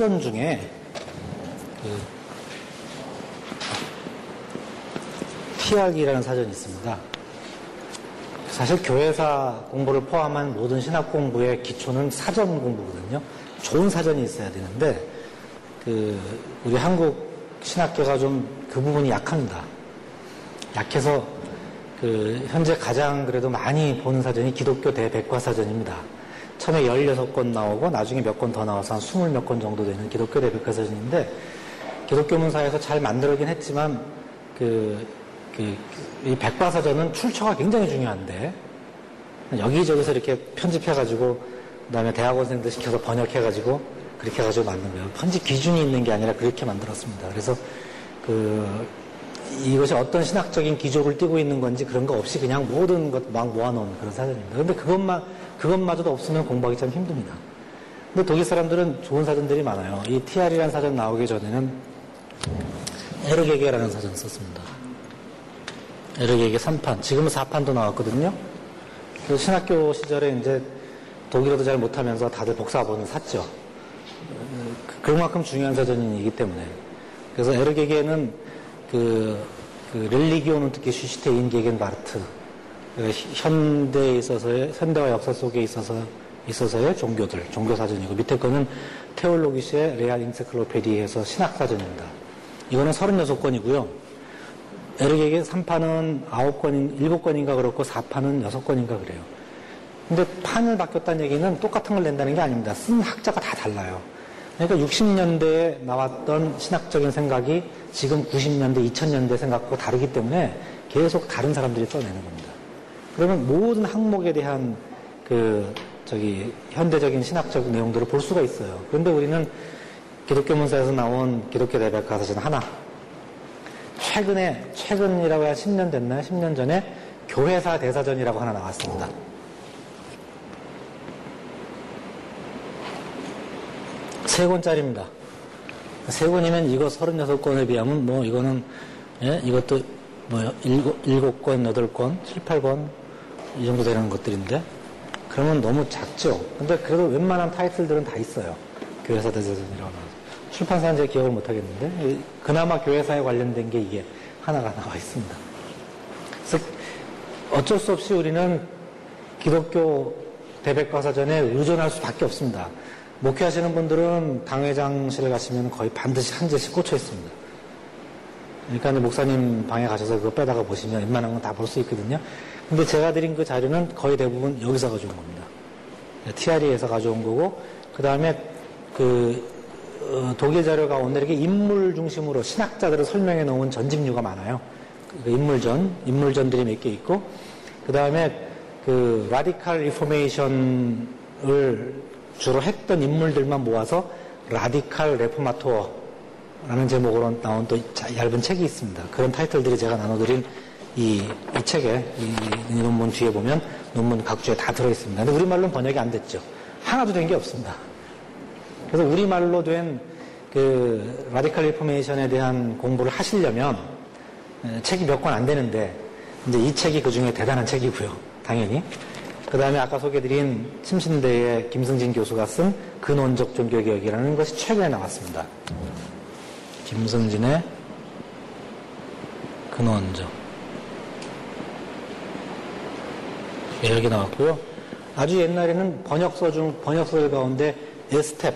사전 중에 그 TR이라는 사전이 있습니다. 사실 교회사 공부를 포함한 모든 신학 공부의 기초는 사전 공부거든요. 좋은 사전이 있어야 되는데 그 우리 한국 신학교가 좀 그 부분이 약합니다. 약해서 그 현재 가장 그래도 많이 보는 사전이 기독교 대백과사전입니다. 처음에 16권 나오고 나중에 몇 권 더 나와서 한 20몇 권 정도 되는 기독교 대백과사전인데 기독교 문사에서 잘 만들어긴 했지만 그, 그, 이 백과사전은 출처가 굉장히 중요한데 여기저기서 이렇게 편집해가지고 그다음에 대학원생들 시켜서 번역해가지고 그렇게 해가지고 만든 거예요. 편집 기준이 있는 게 아니라 그렇게 만들었습니다. 그래서 그 이것이 어떤 신학적인 기조를 띠고 있는 건지 그런 거 없이 그냥 모든 것 막 모아놓은 그런 사전입니다. 근데 그것만 그것마저도 없으면 공부하기 참 힘듭니다. 근데 독일 사람들은 좋은 사전들이 많아요. 이 TR이라는 사전 나오기 전에는 에르게게라는 사전 썼습니다. 에르게게 3판. 지금은 4판도 나왔거든요. 그 신학교 시절에 이제 독일어도 잘 못하면서 다들 복사본을 샀죠. 그만큼 중요한 사전이기 때문에. 그래서 에르게게는 그, 그 렐리기오는 특히 슈시테 인게겐 바르트. 그 현대에 있어서의, 현대와 역사 속에 있어서, 있어서의 종교들, 종교 사전이고, 밑에 거는 테올로기시의 레알 인세클로페디에서 신학 사전입니다. 이거는 36권이고요. 에르게게 3판은 9권인, 7권인가 그렇고 4판은 6권인가 그래요. 근데 판을 바뀌었다는 얘기는 똑같은 걸 낸다는 게 아닙니다. 쓴 학자가 다 달라요. 그러니까 60년대에 나왔던 신학적인 생각이 지금 90년대, 2000년대 생각하고 다르기 때문에 계속 다른 사람들이 써내는 겁니다. 그러면 모든 항목에 대한 그, 저기, 현대적인 신학적 내용들을 볼 수가 있어요. 그런데 우리는 기독교 문사에서 나온 기독교 대백과 사전 하나. 최근에, 최근이라고 해야 10년 됐나요? 10년 전에 교회사 대사전이라고 하나 나왔습니다. 세 권짜리입니다. 세 권이면 이거 36권에 비하면 뭐 이거는, 예, 이것도 뭐 일곱, 일곱 권, 여덟 권, 칠, 팔 권, 이 정도 되는 것들인데, 그러면 너무 작죠? 근데 그래도 웬만한 타이틀들은 다 있어요. 교회사 대사전이라고. 출판사는 제 기억을 못 하겠는데, 그나마 교회사에 관련된 게 이게 하나가 나와 있습니다. 그래서 어쩔 수 없이 우리는 기독교 대백과사전에 의존할 수밖에 없습니다. 목회하시는 분들은 당회장실에 가시면 거의 반드시 한 제씩 꽂혀 있습니다. 그러니까 목사님 방에 가셔서 그거 빼다가 보시면 웬만한 건 다 볼 수 있거든요. 근데 제가 드린 그 자료는 거의 대부분 여기서 가져온 겁니다. TRE에서 가져온 거고, 그 다음에 그, 어, 독일 자료가 오늘 이렇게 인물 중심으로 신학자들을 설명해 놓은 전집류가 많아요. 그 인물전, 인물전들이 몇 개 있고, 그 다음에 그 라디칼 리포메이션을 주로 했던 인물들만 모아서 라디칼 레포마토어라는 제목으로 나온 또 얇은 책이 있습니다. 그런 타이틀들이 제가 나눠드린 이, 이 책에 이, 이, 논문 뒤에 보면 논문 각주에 다 들어있습니다. 근데 우리말로는 번역이 안 됐죠. 하나도 된 게 없습니다. 그래서 우리말로 된 그 라디칼 리포메이션에 대한 공부를 하시려면 책이 몇 권 안 되는데 이제 이 책이 그 중에 대단한 책이고요. 당연히. 그 다음에 아까 소개드린 침신대의 김승진 교수가 쓴 근원적 종교개혁이라는 것이 최근에 나왔습니다. 김승진의 근원적. 개혁이 나왔고요. 아주 옛날에는 번역서 중, 번역서들 가운데 에스텝.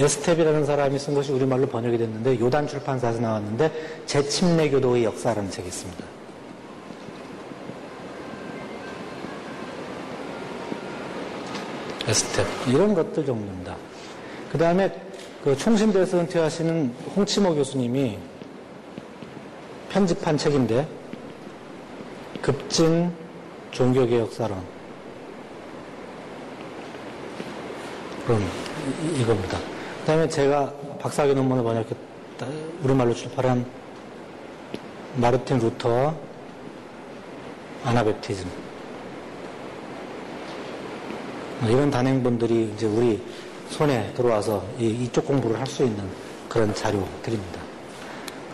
에스텝이라는 사람이 쓴 것이 우리말로 번역이 됐는데 요단 출판사에서 나왔는데 재침례 교도의 역사라는 책이 있습니다. 에스텝 이런 것들 정도입니다. 그 다음에 그 총신대에서 은퇴하시는 홍치모 교수님이 편집한 책인데 급진 종교개혁사론. 그럼 이, 겁니다 그 다음에 제가 박사학위 논문을 번역했다 우리말로 출판한 마르틴 루터 아나베티즘. 뭐 이런 단행본들이 이제 우리 손에 들어와서 이, 쪽 공부를 할 수 있는 그런 자료들입니다.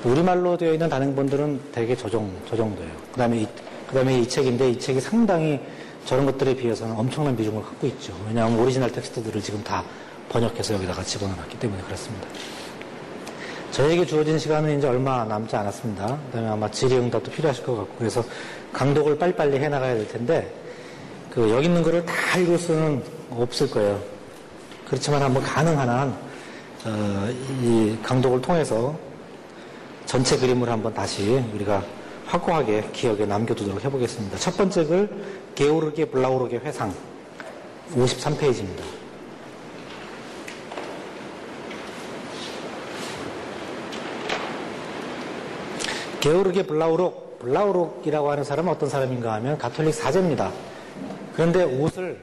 우리말로 되어 있는 단행본들은 대개 저, 정, 저 정도예요. 그 다음에 이, 그 다음에 이 책인데 이 책이 상당히 저런 것들에 비해서는 엄청난 비중을 갖고 있죠. 왜냐하면 오리지널 텍스트들을 지금 다 번역해서 여기다가 집어넣었기 때문에 그렇습니다. 저에게 주어진 시간은 이제 얼마 남지 않았습니다. 그 다음에 아마 질의응답도 필요하실 것 같고 그래서 강독을 빨리빨리 해나가야 될 텐데 그 여기 있는 거를 다 읽을 수는 없을 거예요. 그렇지만 한번 가능한 한 어, 이 강독을 통해서 전체 그림을 한번 다시 우리가 확고하게 기억에 남겨두도록 해보겠습니다. 첫 번째 글 게오르게 블라우르게 회상 53페이지입니다. 게오르게 블라우록 블라우록이라고 하는 사람은 어떤 사람인가 하면 가톨릭 사제입니다. 그런데 옷을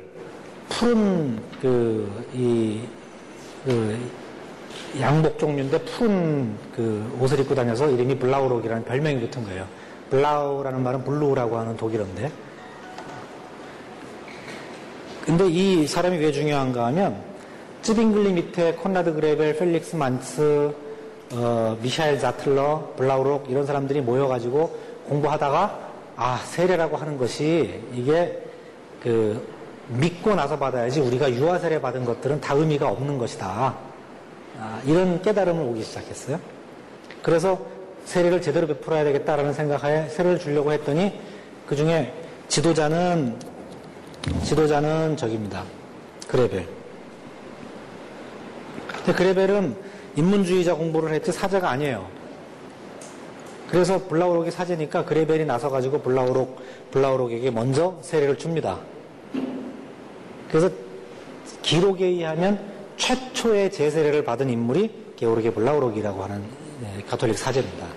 푸른 그, 이, 그 양복 종류인데 푸른 그 옷을 입고 다녀서 이름이 블라우록이라는 별명이 붙은 거예요. Blau라는 말은 blue라고 하는 독일어인데. 근데 이 사람이 왜 중요한가 하면 찌빙글리 밑에 콘라드 그레벨, 펠릭스 만츠, 어, 미샤엘 자틀러, 블라우록 이런 사람들이 모여가지고 공부하다가 아 세례라고 하는 것이 이게 그 믿고 나서 받아야지 우리가 유아 세례 받은 것들은 다 의미가 없는 것이다. 아, 이런 깨달음을 오기 시작했어요. 그래서 세례를 제대로 베풀어야 되겠다라는 생각하에 세례를 주려고 했더니 그 중에 지도자는 지도자는 저기입니다. 그레벨. 그레벨은 인문주의자 공부를 했지 사자가 아니에요. 그래서 블라우록이 사제니까 그레벨이 나서가지고 블라우록, 블라우록에게 먼저 세례를 줍니다. 그래서 기록에 의하면 최초의 재세례를 받은 인물이 게오르게 블라우록이라고 하는 예, 가톨릭 사제입니다.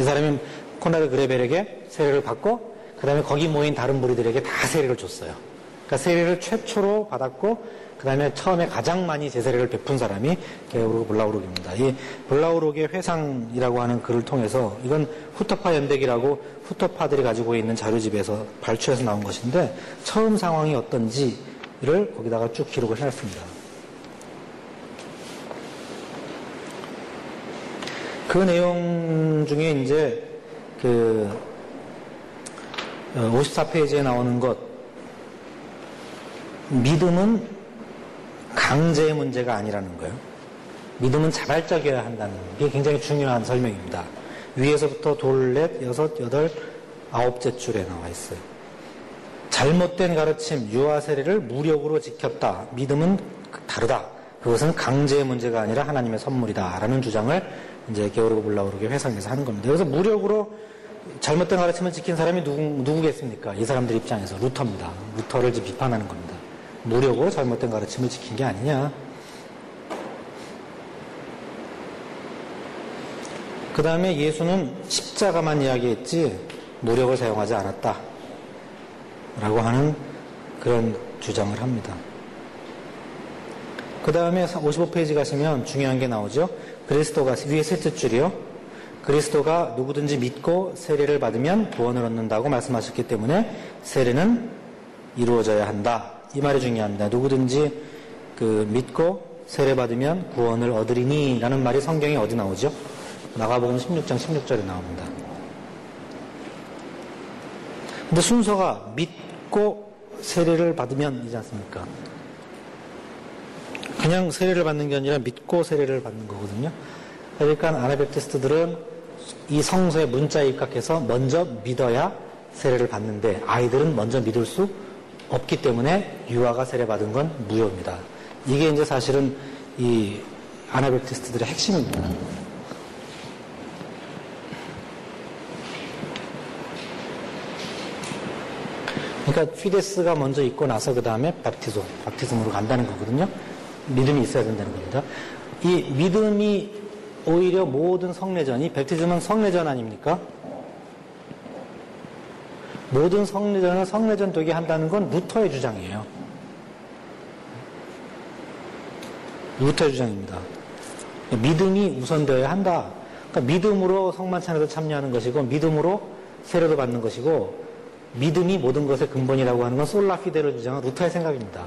이 사람이 코나드 그레벨에게 세례를 받고 그 다음에 거기 모인 다른 무리들에게 다 세례를 줬어요. 그러니까 세례를 최초로 받았고 그 다음에 처음에 가장 많이 재세례를 베푼 사람이 게오르 블라우록입니다. 이 블라우록의 회상이라고 하는 글을 통해서 이건 후터파 연대기라고 후터파들이 가지고 있는 자료집에서 발췌해서 나온 것인데 처음 상황이 어떤지를 거기다가 쭉 기록을 해놨습니다. 그 내용 중에 이제 그 54페이지에 어, 나오는 것 믿음은 강제의 문제가 아니라는 거예요. 믿음은 자발적이어야 한다는 게 굉장히 중요한 설명입니다. 위에서부터 둘넷, 여섯, 여덟, 아홉째 줄에 나와 있어요. 잘못된 가르침, 유아 세례를 무력으로 지켰다. 믿음은 다르다. 그것은 강제의 문제가 아니라 하나님의 선물이다. 라는 주장을 이제 게오르고 불라오르게 회상해서 하는 겁니다. 그래서 무력으로 잘못된 가르침을 지킨 사람이 누구, 누구겠습니까? 이 사람들 입장에서 루터입니다. 루터를 비판하는 겁니다. 무력으로 잘못된 가르침을 지킨 게 아니냐. 그 다음에 예수는 십자가만 이야기했지 무력을 사용하지 않았다. 라고 하는 그런 주장을 합니다. 그 다음에 55페이지 가시면 중요한 게 나오죠. 그리스도가 위에 셋째 줄이요. 그리스도가 누구든지 믿고 세례를 받으면 구원을 얻는다고 말씀하셨기 때문에 세례는 이루어져야 한다. 이 말이 중요합니다. 누구든지 그 믿고 세례 받으면 구원을 얻으리니 라는 말이 성경에 어디 나오죠? 나가복음 16장 16절에 나옵니다. 근데 순서가 믿고 세례를 받으면이지 않습니까? 그냥 세례를 받는 게 아니라 믿고 세례를 받는 거거든요. 그러니까 아나베티스트들은 이 성서의 문자에 입각해서 먼저 믿어야 세례를 받는데 아이들은 먼저 믿을 수 없기 때문에 유아가 세례받은 건 무효입니다. 이게 이제 사실은 이 아나베티스트들의 핵심입니다. 그러니까 피데스가 먼저 있고 나서 그 다음에 바티즘, 바티즘으로 간다는 거거든요. 믿음이 있어야 된다는 겁니다. 이 믿음이 오히려 모든 성례전이 베티즘은 성례전 아닙니까? 모든 성례전을 성례전 되게 한다는 건 루터의 주장이에요. 루터의 주장입니다. 믿음이 우선되어야 한다. 그러니까 믿음으로 성만찬에도 참여하는 것이고 믿음으로 세례도 받는 것이고 믿음이 모든 것의 근본이라고 하는 건 sola fide를 주장한 루터의 생각입니다.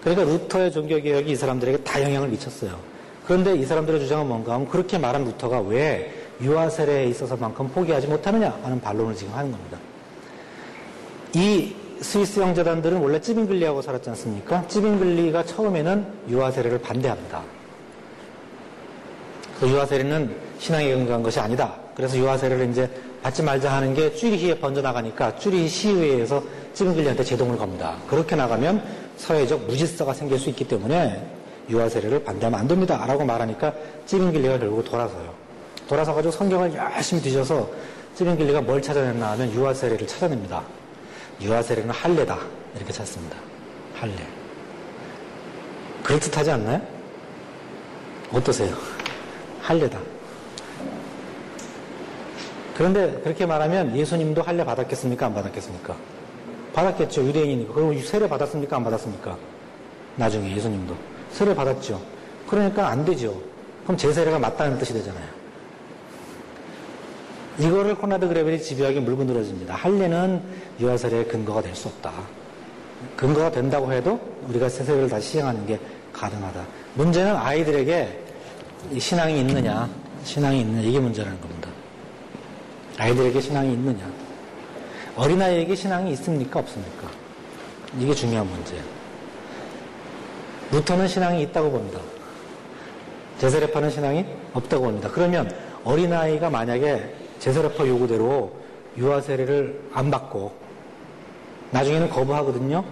그러니까 루터의 종교개혁이 이 사람들에게 다 영향을 미쳤어요. 그런데 이 사람들의 주장은 뭔가 하면 그렇게 말한 루터가 왜 유아 세례에 있어서만큼 포기하지 못하느냐 하는 반론을 지금 하는 겁니다. 이 스위스 형제단들은 원래 찌빙글리하고 살았지 않습니까? 찌빙글리가 처음에는 유아 세례를 반대합니다. 그 유아 세례는 신앙에 근거한 것이 아니다. 그래서 유아 세례를 이제 받지 말자 하는 게 쭈리히에 번져 나가니까 쭈리히 시의회에서 찌빙글리한테 제동을 겁니다. 그렇게 나가면 사회적 무질서가 생길 수 있기 때문에 유아 세례를 반대하면 안 됩니다. 라고 말하니까 찌빙글리가 결국 돌아서요. 돌아서 가지고 성경을 열심히 뒤져서 찌빙글리가 뭘 찾아냈나 하면 유아 세례를 찾아냅니다. 유아 세례는 할례다. 이렇게 찾습니다. 할례. 그럴듯하지 않나요? 어떠세요? 할례다. 그런데 그렇게 말하면 예수님도 할례 받았겠습니까? 안 받았겠습니까? 받았겠죠. 유대인이니까. 그리고 세례 받았습니까? 안 받았습니까? 나중에 예수님도. 세례 받았죠. 그러니까 안 되죠. 그럼 제 세례가 맞다는 뜻이 되잖아요. 이거를 코나드 그레벨이 집요하게 물고 늘어집니다. 할례는 유아 세례의 근거가 될 수 없다. 근거가 된다고 해도 우리가 세례를 다시 시행하는 게 가능하다. 문제는 아이들에게 신앙이 있느냐, 신앙이 있느냐 이게 문제라는 겁니다. 아이들에게 신앙이 있느냐. 어린아이에게 신앙이 있습니까? 없습니까? 이게 중요한 문제예요. 루터는 신앙이 있다고 봅니다. 제세례파는 신앙이 없다고 봅니다. 그러면 어린아이가 만약에 제세례파 요구대로 유아 세례를 안 받고 나중에는 거부하거든요.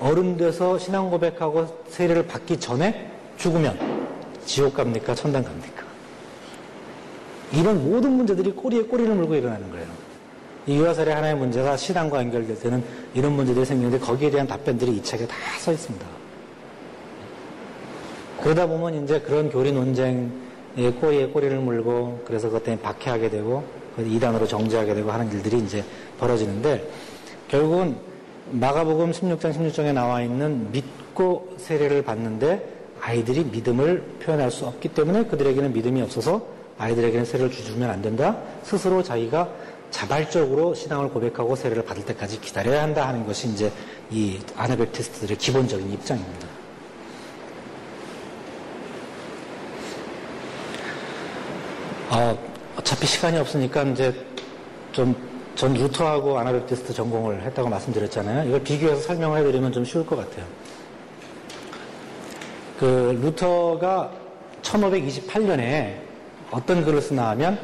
어른 돼서 신앙 고백하고 세례를 받기 전에 죽으면 지옥 갑니까? 천당 갑니까? 이런 모든 문제들이 꼬리에 꼬리를 물고 일어나는 거예요. 이 유아설의 하나의 문제가 신앙과 연결될 때는 이런 문제들이 생기는데 거기에 대한 답변들이 이 책에 다 써 있습니다. 그러다 보면 이제 그런 교리 논쟁에 꼬리에 꼬리를 물고 그래서 그것 때문에 박해하게 되고 이단으로 정지하게 되고 하는 일들이 이제 벌어지는데 결국은 마가복음 16장 16장에 나와 있는 믿고 세례를 받는데 아이들이 믿음을 표현할 수 없기 때문에 그들에게는 믿음이 없어서 아이들에게는 세례를 주면 안 된다. 스스로 자기가 자발적으로 신앙을 고백하고 세례를 받을 때까지 기다려야 한다 하는 것이 이제 이 아나벨티스트들의 기본적인 입장입니다. 아, 어차피 시간이 없으니까 이제 좀 전 루터하고 아나벨티스트 전공을 했다고 말씀드렸잖아요. 이걸 비교해서 설명을 해드리면 좀 쉬울 것 같아요. 그 루터가 1528년에 어떤 글을 쓰나 하면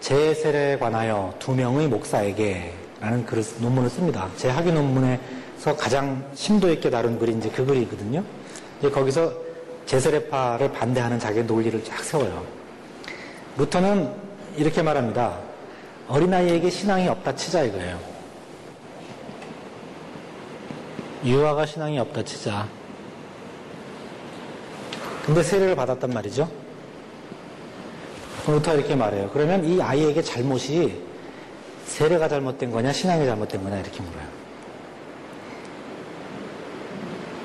제 세례에 관하여 두 명의 목사에게 라는 글을, 논문을 씁니다. 제 학위 논문에서 가장 심도 있게 다룬 글이 이제 그 글이거든요. 이제 거기서 제세례파를 반대하는 자기의 논리를 쫙 세워요. 루터는 이렇게 말합니다. 어린아이에게 신앙이 없다 치자 이거예요. 유아가 신앙이 없다 치자. 근데 세례를 받았단 말이죠. 루터 이렇게 말해요. 그러면 이 아이에게 잘못이 세례가 잘못된 거냐, 신앙이 잘못된 거냐, 이렇게 물어요.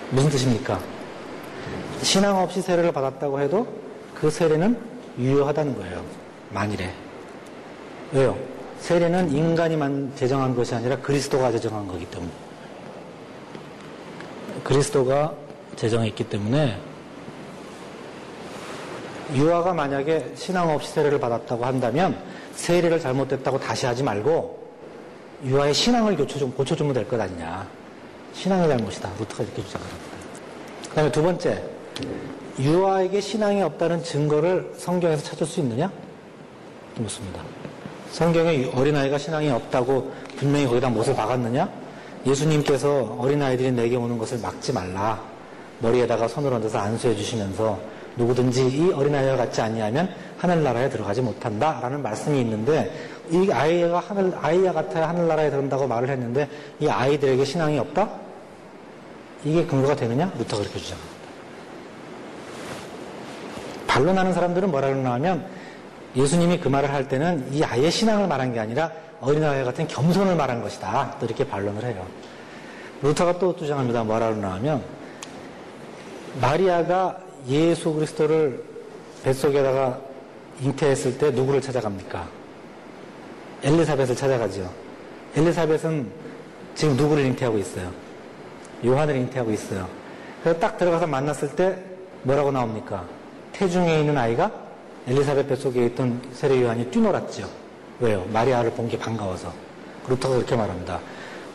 무슨 뜻입니까? 신앙 없이 세례를 받았다고 해도 그 세례는 유효하다는 거예요. 만일에. 왜요? 세례는 인간이만 제정한 것이 아니라 그리스도가 제정한 거기 때문에. 그리스도가 제정했기 때문에 유아가 만약에 신앙 없이 세례를 받았다고 한다면 세례를 잘못됐다고 다시 하지 말고 유아의 신앙을 고쳐주면, 고쳐주면 될 것 아니냐. 신앙의 잘못이다. 루트가 이렇게 주장을 합니다. 그 다음에 두 번째, 유아에게 신앙이 없다는 증거를 성경에서 찾을 수 있느냐? 묻습니다. 성경에 어린아이가 신앙이 없다고 분명히 거기다 못을 박았느냐? 예수님께서 어린아이들이 내게 오는 것을 막지 말라. 머리에다가 손을 얹어서 안수해 주시면서 누구든지 이 어린아이와 같지 아니하면 하늘나라에 들어가지 못한다 라는 말씀이 있는데 이 아이가 하늘 아이와 같아야 하늘나라에 들어간다고 말을 했는데 이 아이들에게 신앙이 없다? 이게 근거가 되느냐? 루터가 그렇게 주장합니다. 반론하는 사람들은 뭐라 그러나 하면 예수님이 그 말을 할 때는 이 아이의 신앙을 말한 게 아니라 어린아이 같은 겸손을 말한 것이다. 또 이렇게 반론을 해요. 루터가 또 주장합니다. 뭐라 그러나 하면 마리아가 예수 그리스도를 뱃속에다가 잉태했을 때 누구를 찾아갑니까? 엘리사벳을 찾아가죠. 엘리사벳은 지금 누구를 잉태하고 있어요? 요한을 잉태하고 있어요. 그래서 딱 들어가서 만났을 때 뭐라고 나옵니까? 태중에 있는 아이가 엘리사벳 뱃속에 있던 세례 요한이 뛰놀았죠. 왜요? 마리아를 본 게 반가워서. 루터가 그렇게 말합니다.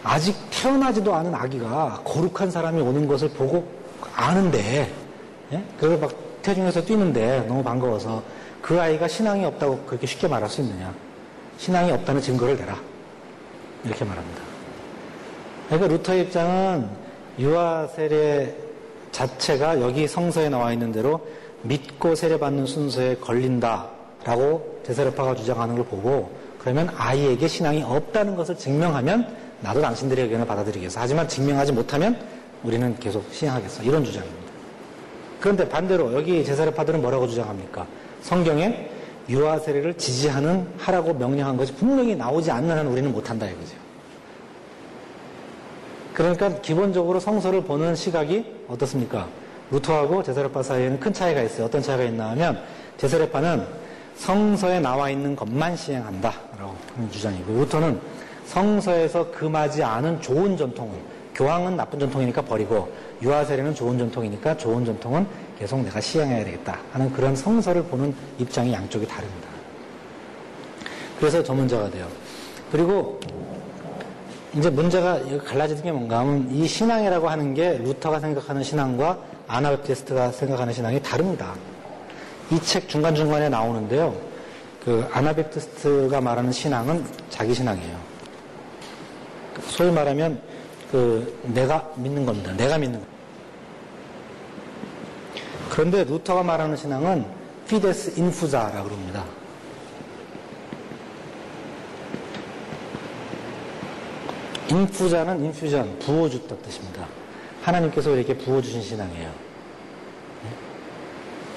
아직 태어나지도 않은 아기가 거룩한 사람이 오는 것을 보고 아는데, 예? 그걸 막 태중에서 뛰는데 너무 반가워서 그 아이가 신앙이 없다고 그렇게 쉽게 말할 수 있느냐. 신앙이 없다는 증거를 대라. 이렇게 말합니다. 그러니까 루터의 입장은 유아 세례 자체가 여기 성서에 나와 있는 대로 믿고 세례받는 순서에 걸린다라고 제사례파가 주장하는 걸 보고 그러면 아이에게 신앙이 없다는 것을 증명하면 나도 당신들의 의견을 받아들이겠어. 하지만 증명하지 못하면 우리는 계속 시행하겠어. 이런 주장입니다. 그런데 반대로 여기 제사례파들은 뭐라고 주장합니까? 성경에 유아 세례를 지지하는 하라고 명령한 것이 분명히 나오지 않는 한 우리는 못한다 이거죠. 그러니까 기본적으로 성서를 보는 시각이 어떻습니까? 루터하고 제사레파 사이에는 큰 차이가 있어요. 어떤 차이가 있나 하면 제사레파는 성서에 나와 있는 것만 시행한다라고 하는 주장이고 루터는 성서에서 금하지 않은 좋은 전통을 교황은 나쁜 전통이니까 버리고 유아 세례는 좋은 전통이니까 좋은 전통은 계속 내가 시행해야 되겠다 하는 그런 성서를 보는 입장이 양쪽이 다릅니다. 그래서 전문자가 돼요. 그리고 이제 문제가 갈라지는 게 뭔가 하면 이 신앙이라고 하는 게 루터가 생각하는 신앙과 아나베프티스트가 생각하는 신앙이 다릅니다. 이 책 중간중간에 나오는데요. 그 아나베프티스트가 말하는 신앙은 자기 신앙이에요. 소위 말하면 그 내가 믿는 겁니다. 내가 믿는 겁니다. 그런데 루터가 말하는 신앙은 피데스 인푸자라고 그럽니다. 인푸자는 인퓨전, 부어줬다 뜻입니다. 하나님께서 이렇게 부어주신 신앙이에요.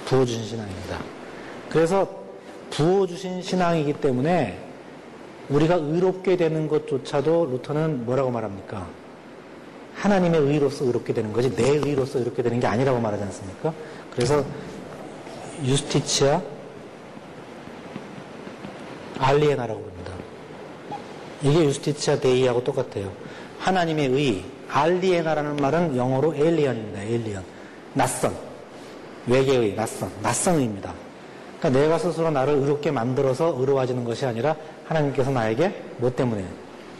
네? 부어주신 신앙입니다. 그래서 부어주신 신앙이기 때문에 우리가 의롭게 되는 것조차도 루터는 뭐라고 말합니까? 하나님의 의로서 의롭게 되는 거지 내 의로서 의롭게 되는 게 아니라고 말하지 않습니까? 그래서 유스티치아 알리에나라고 합니다. 이게 유스티치아 데이하고 똑같아요. 하나님의 의, 알리에나라는 말은 영어로 에일리언입니다. 에일리언. 낯선. 외계의 낯선. 낯선 의입니다. 그러니까 내가 스스로 나를 의롭게 만들어서 의로워지는 것이 아니라 하나님께서 나에게 뭐 때문에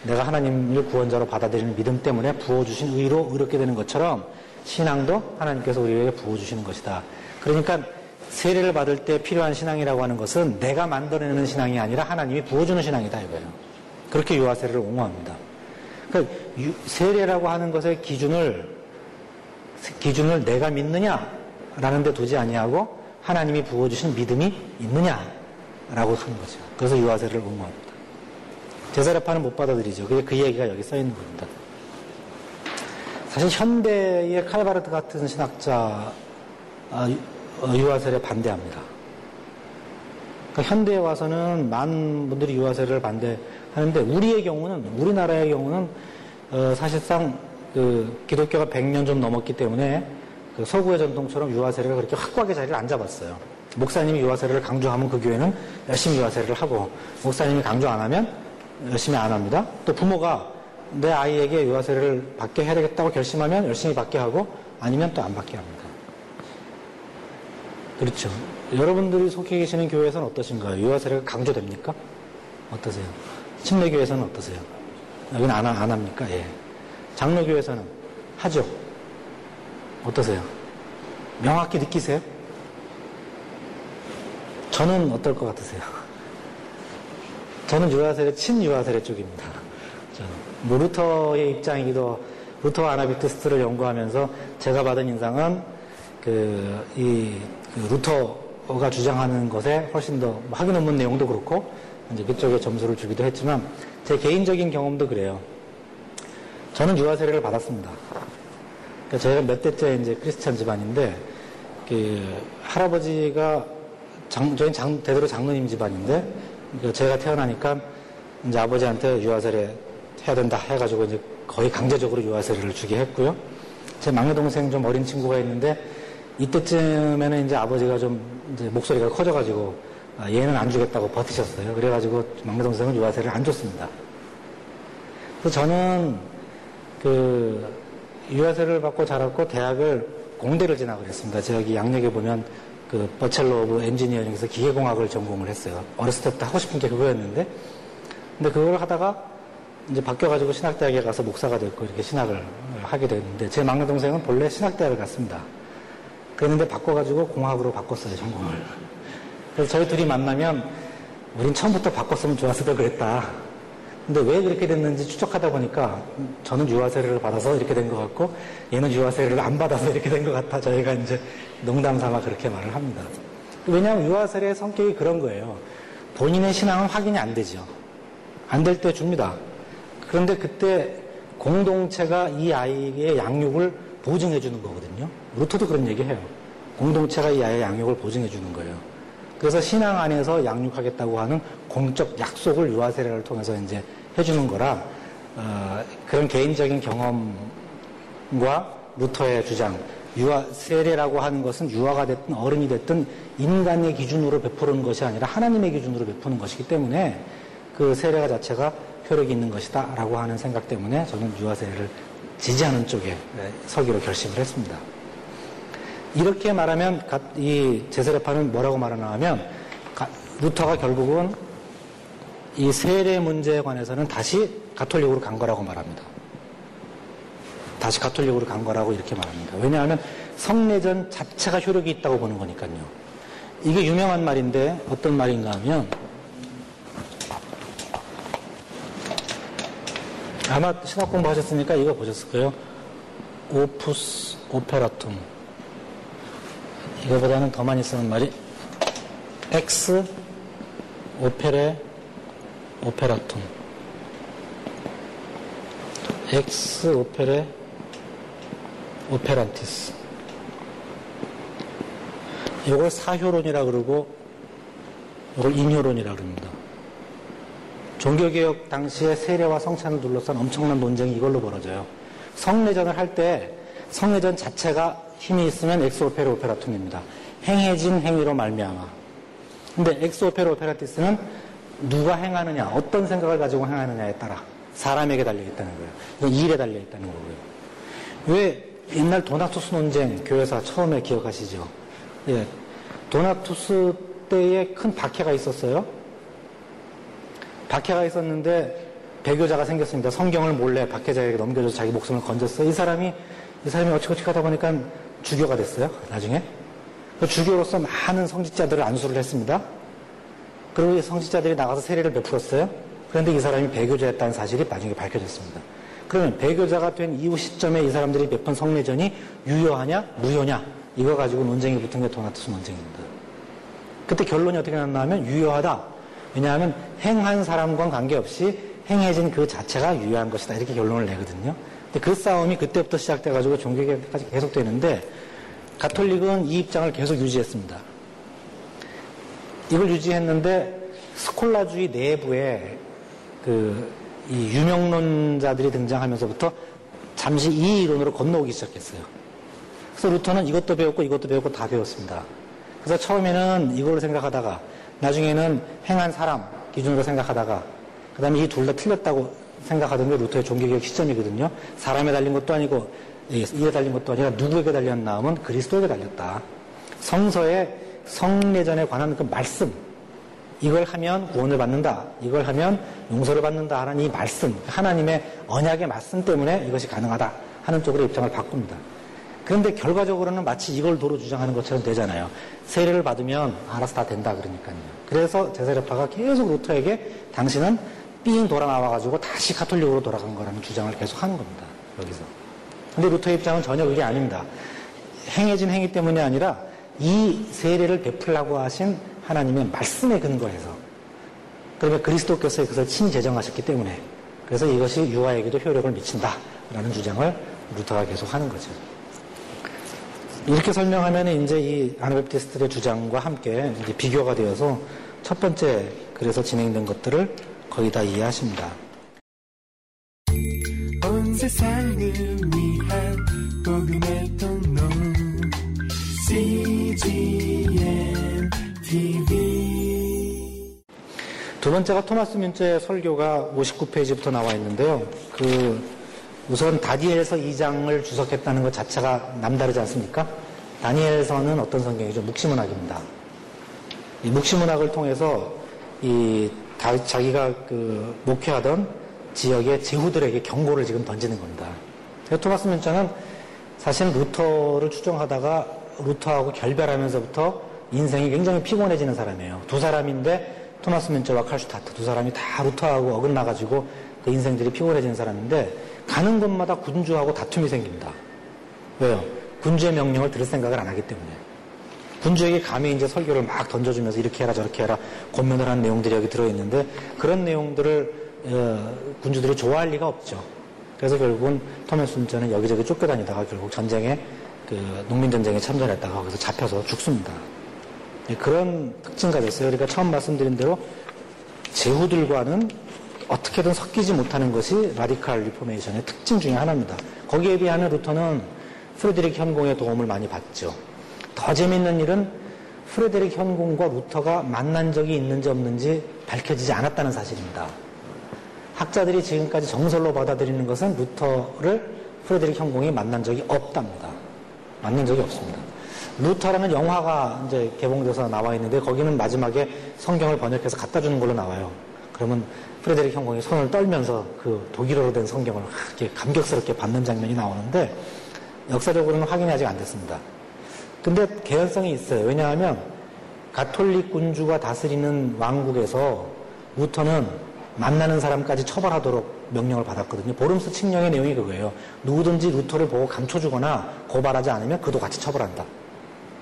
내가 하나님을 구원자로 받아들이는 믿음 때문에 부어주신 의로 의롭게 되는 것처럼 신앙도 하나님께서 우리에게 부어주시는 것이다. 그러니까 세례를 받을 때 필요한 신앙이라고 하는 것은 내가 만들어내는 신앙이 아니라 하나님이 부어주는 신앙이다 이거예요. 그렇게 유아 세례를 옹호합니다. 그러니까 세례라고 하는 것의 기준을 기준을 내가 믿느냐 라는 데 두지 아니하고 하나님이 부어주신 믿음이 있느냐라고 하는 거죠. 그래서 유아 세례를 옹호합니다. 제사례파는 못 받아들이죠. 그게 그 얘기가 여기 써 있는 겁니다. 사실 현대의 칼바르트 같은 신학자 아, 어, 유아세례 반대합니다. 그러니까 현대에 와서는 많은 분들이 유아세례를 반대하는데 우리의 경우는 우리나라의 경우는 어, 사실상 그 기독교가 100년 좀 넘었기 때문에 그 서구의 전통처럼 유아 세례가 그렇게 확고하게 자리를 안 잡았어요. 목사님이 유아 세례를 강조하면 그 교회는 열심히 유아 세례를 하고 목사님이 강조 안 하면 열심히 안 합니다. 또 부모가 내 아이에게 유아 세례를 받게 해야 되겠다고 결심하면 열심히 받게 하고 아니면 또 안 받게 합니다. 그렇죠. 여러분들이 속해 계시는 교회에서는 어떠신가요? 유아 세례가 강조됩니까? 어떠세요? 침례교회에서는 어떠세요? 여기는 안, 안 합니까? 예. 장로교회에서는 하죠. 어떠세요? 명확히 느끼세요? 저는 어떨 것 같으세요? 저는 유아세례, 친유아세례 쪽입니다. 뭐 루터의 입장이기도 루터 아나비트스트를 연구하면서 제가 받은 인상은 그, 이, 그 루터가 주장하는 것에 훨씬 더 확인 논문 내용도 그렇고 이제 그쪽에 점수를 주기도 했지만 제 개인적인 경험도 그래요. 저는 유아 세례를 받았습니다. 그러니까 저희가 몇 대째 이제 크리스찬 집안인데 그 할아버지가 장, 저희 장, 대대로 장로님 집안인데 그 제가 태어나니까 이제 아버지한테 유아 세례 해야 된다 해가지고 이제 거의 강제적으로 유아 세례를 주게 했고요. 제 막내 동생 좀 어린 친구가 있는데 이때쯤에는 이제 아버지가 좀 이제 목소리가 커져가지고 아, 얘는 안 주겠다고 버티셨어요. 그래가지고 막내 동생은 유아세례를 안 줬습니다. 그래서 저는 그 유아세례를 받고 자랐고 대학을 공대를 진학을 했습니다. 저기 약력에 보면 그 Bachelor of Engineering에서 기계공학을 전공을 했어요. 어렸을 때부터 하고 싶은 게 그거였는데 근데 그걸 하다가 이제 바뀌어가지고 신학대학에 가서 목사가 됐고 이렇게 신학을 하게 됐는데 제 막내 동생은 본래 신학대학을 갔습니다. 그랬는데 바꿔가지고 공학으로 바꿨어요 전공을. 그래서 저희 둘이 만나면 우린 처음부터 바꿨으면 좋았을 걸 그랬다. 근데 왜 그렇게 됐는지 추적하다 보니까 저는 유아 세례를 받아서 이렇게 된 것 같고 얘는 유아 세례를 안 받아서 이렇게 된 것 같아. 저희가 이제 농담 삼아 그렇게 말을 합니다. 왜냐하면 유아 세례의 성격이 그런 거예요. 본인의 신앙은 확인이 안 되죠. 안 될 때 줍니다. 그런데 그때 공동체가 이 아이의 양육을 보증해 주는 거거든요. 루터도 그런 얘기 해요. 공동체가 이 아이의 양육을 보증해 주는 거예요. 그래서 신앙 안에서 양육하겠다고 하는 공적 약속을 유아 세례를 통해서 이제 해주는 거라 어, 그런 개인적인 경험과 루터의 주장, 유아 세례라고 하는 것은 유아가 됐든 어른이 됐든 인간의 기준으로 베푸는 것이 아니라 하나님의 기준으로 베푸는 것이기 때문에 그 세례가 자체가 효력이 있는 것이다라고 하는 생각 때문에 저는 유아 세례를 지지하는 쪽에 서기로 결심을 했습니다. 이렇게 말하면 이 제세례파는 뭐라고 말하나 하면 루터가 결국은 이 세례 문제에 관해서는 다시 가톨릭으로 간 거라고 말합니다. 다시 가톨릭으로 간 거라고 이렇게 말합니다. 왜냐하면 성례전 자체가 효력이 있다고 보는 거니까요. 이게 유명한 말인데 어떤 말인가 하면 아마 신학 공부하셨으니까 이거 보셨을 거예요. opus operatum. 이거보다는 더 많이 쓰는 말이 ex opere operatum. Ex opere operantis. 이걸 사효론이라 그러고 이걸 인효론이라 그럽니다. 종교개혁 당시에 세례와 성찬을 둘러싼 엄청난 논쟁이 이걸로 벌어져요. 성례전을 할 때 성례전 자체가 힘이 있으면 ex opere operatum입니다. 행해진 행위로 말미암아. 근데 ex opere operantis는 누가 행하느냐, 어떤 생각을 가지고 행하느냐에 따라 사람에게 달려있다는 거예요. 이건 일에 달려있다는 거고요. 왜 옛날 도나투스 논쟁 교회사 처음에 기억하시죠? 예. 도나투스 때에 큰 박해가 있었어요. 박해가 있었는데 배교자가 생겼습니다. 성경을 몰래 박해자에게 넘겨줘서 자기 목숨을 건졌어요. 이 사람이 이 사람이 어찌어찌 하다 보니까 주교가 됐어요. 나중에 그 주교로서 많은 성직자들을 안수를 했습니다. 그리고 이 성직자들이 나가서 세례를 베풀었어요. 그런데 이 사람이 배교자였다는 사실이 나중에 밝혀졌습니다. 그러면 배교자가 된 이후 시점에 이 사람들이 베푼 성례전이 유효하냐 무효냐 이거 가지고 논쟁이 붙은 게 도나투스 논쟁입니다. 그때 결론이 어떻게 났나 하면 유효하다. 왜냐하면 행한 사람과 관계없이 행해진 그 자체가 유효한 것이다. 이렇게 결론을 내거든요. 그 싸움이 그때부터 시작돼가지고 종교개혁까지 계속되는데 가톨릭은 이 입장을 계속 유지했습니다. 이걸 유지했는데 스콜라주의 내부에 그 이 유명론자들이 등장하면서부터 잠시 이 이론으로 건너오기 시작했어요. 그래서 루터는 이것도 배웠고 이것도 배웠고 다 배웠습니다. 그래서 처음에는 이걸 생각하다가 나중에는 행한 사람 기준으로 생각하다가 그 다음에 이 둘 다 틀렸다고 생각하던 게 루터의 종교개혁 시점이거든요. 사람에 달린 것도 아니고 이에 달린 것도 아니라 누구에게 달렸나 하면 그리스도에게 달렸다. 성서의 성례전에 관한 그 말씀 이걸 하면 구원을 받는다. 이걸 하면 용서를 받는다 하는 이 말씀 하나님의 언약의 말씀 때문에 이것이 가능하다 하는 쪽으로 입장을 바꿉니다. 그런데 결과적으로는 마치 이걸 도로 주장하는 것처럼 되잖아요. 세례를 받으면 알아서 다 된다 그러니까요. 그래서 제세례파가 계속 루터에게 당신은 삥 돌아 나와가지고 다시 카톨릭으로 돌아간 거라는 주장을 계속 하는 겁니다. 여기서. 근데 루터의 입장은 전혀 그게 아닙니다. 행해진 행위 때문이 아니라 이 세례를 베풀라고 하신 하나님의 말씀에 근거해서 그러면 그리스도께서 그것을 친히 제정하셨기 때문에 그래서 이것이 유아에게도 효력을 미친다라는 주장을 루터가 계속 하는 거죠. 이렇게 설명하면 이제 이 아나베프티스트의 주장과 함께 비교가 되어서 첫 번째 그래서 진행된 것들을 거의 다 이해하십니다. 두 번째가 토마스 민트의 설교가 59페이지부터 나와 있는데요. 그 우선 다니엘서 2장을 주석했다는 것 자체가 남다르지 않습니까? 다니엘서는 어떤 성경이죠? 묵시문학입니다. 이 묵시문학을 통해서 이 자기가 그 목회하던 지역의 제후들에게 경고를 지금 던지는 겁니다. 토마스 문자는 사실 루터를 추종하다가 루터하고 결별하면서부터 인생이 굉장히 피곤해지는 사람이에요. 두 사람인데 토마스 문자와 칼슈타트 두 사람이 다 루터하고 어긋나가지고 그 인생들이 피곤해지는 사람인데 가는 곳마다 군주하고 다툼이 생깁니다. 왜요? 군주의 명령을 들을 생각을 안 하기 때문에. 군주에게 감히 이제 설교를 막 던져주면서 이렇게 해라 저렇게 해라 권면을 한 내용들이 여기 들어있는데 그런 내용들을 어, 군주들이 좋아할 리가 없죠. 그래서 결국은 순자는 여기저기 쫓겨다니다가 결국 전쟁에 그 농민전쟁에 참전했다가 거기서 잡혀서 죽습니다. 네, 그런 특징가 됐어요. 그러니까 처음 말씀드린 대로 제후들과는 어떻게든 섞이지 못하는 것이 라디칼 리포메이션의 특징 중의 하나입니다. 거기에 비하면 루터는 프레드릭 현공의 도움을 많이 받죠. 더 재밌는 일은 프레드릭 현공과 루터가 만난 적이 있는지 없는지 밝혀지지 않았다는 사실입니다. 학자들이 지금까지 정설로 받아들이는 것은 루터를 프레드릭 현공이 만난 적이 없답니다. 만난 적이 없습니다. 루터라는 영화가 이제 개봉돼서 나와 있는데 거기는 마지막에 성경을 번역해서 갖다 주는 걸로 나와요. 그러면 프레드릭 현공이 손을 떨면서 그 독일어로 된 성경을 이렇게 감격스럽게 받는 장면이 나오는데 역사적으로는 확인이 아직 안 됐습니다. 근데 개연성이 있어요. 왜냐하면 가톨릭 군주가 다스리는 왕국에서 루터는 만나는 사람까지 처벌하도록 명령을 받았거든요. 보름스 칙령의 내용이 그거예요. 누구든지 루터를 보고 감춰주거나 고발하지 않으면 그도 같이 처벌한다.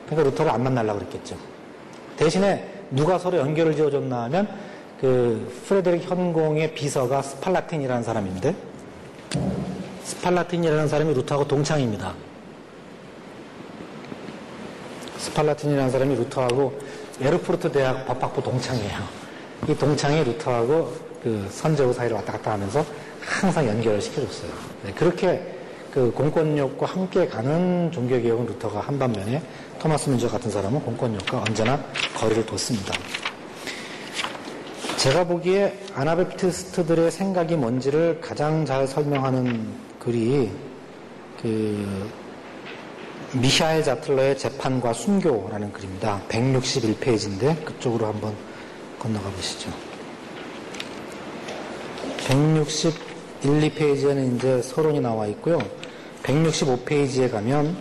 그러니까 루터를 안 만나려고 그랬겠죠. 대신에 누가 서로 연결을 지어줬나 하면 그 프레드릭 현공의 비서가 스팔라틴이라는 사람인데 스팔라틴이라는 사람이 루터하고 동창입니다. 스팔라틴이라는 사람이 루터하고 에르푸르트 대학 법학부 동창이에요. 이 동창이 루터하고 그 선제후 사이를 왔다 갔다 하면서 항상 연결을 시켜줬어요. 네, 그렇게 그 공권력과 함께 가는 종교개혁은 루터가 한 반면에 토마스 문저 같은 사람은 공권력과 언제나 거리를 뒀습니다. 제가 보기에 아나베피티스트들의 생각이 뭔지를 가장 잘 설명하는 글이 그 미샤엘 자틀러의 재판과 순교라는 글입니다. 161페이지인데 그쪽으로 한번 건너가 보시죠. 161, 2페이지에는 이제 서론이 나와 있고요. 165페이지에 가면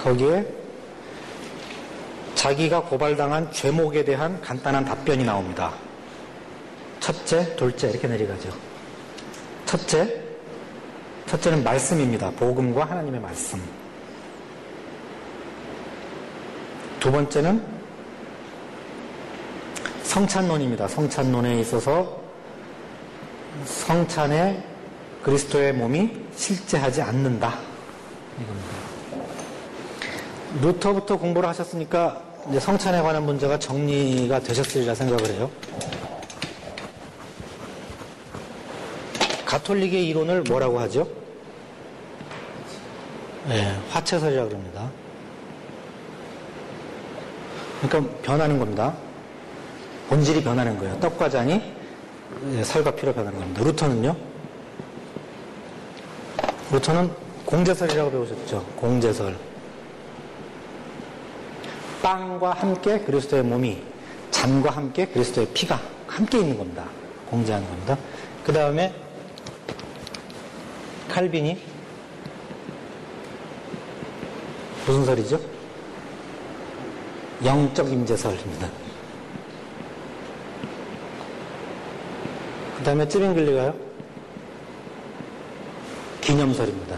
거기에 자기가 고발당한 죄목에 대한 간단한 답변이 나옵니다. 첫째, 둘째 이렇게 내려가죠. 첫째, 첫째는 말씀입니다. 복음과 하나님의 말씀. 두 번째는 성찬론입니다. 성찬론에 있어서 성찬에 그리스도의 몸이 실제하지 않는다. 이겁니다. 루터부터 공부를 하셨으니까 성찬에 관한 문제가 정리가 되셨으리라 생각을 해요. 가톨릭의 이론을 뭐라고 하죠? 네, 화채설이라 고 그럽니다. 그러니까 변하는 겁니다. 본질이 변하는 거예요. 떡과 잔이 살과 피로 변하는 겁니다. 루터는요? 루터는 공제설이라고 배우셨죠? 공제설. 빵과 함께 그리스도의 몸이 잔과 함께 그리스도의 피가 함께 있는 겁니다. 공제하는 겁니다. 그 다음에 칼빈이 무슨 설이죠? 영적 임재설입니다. 그 다음에 쯔빙글리가요? 기념설입니다.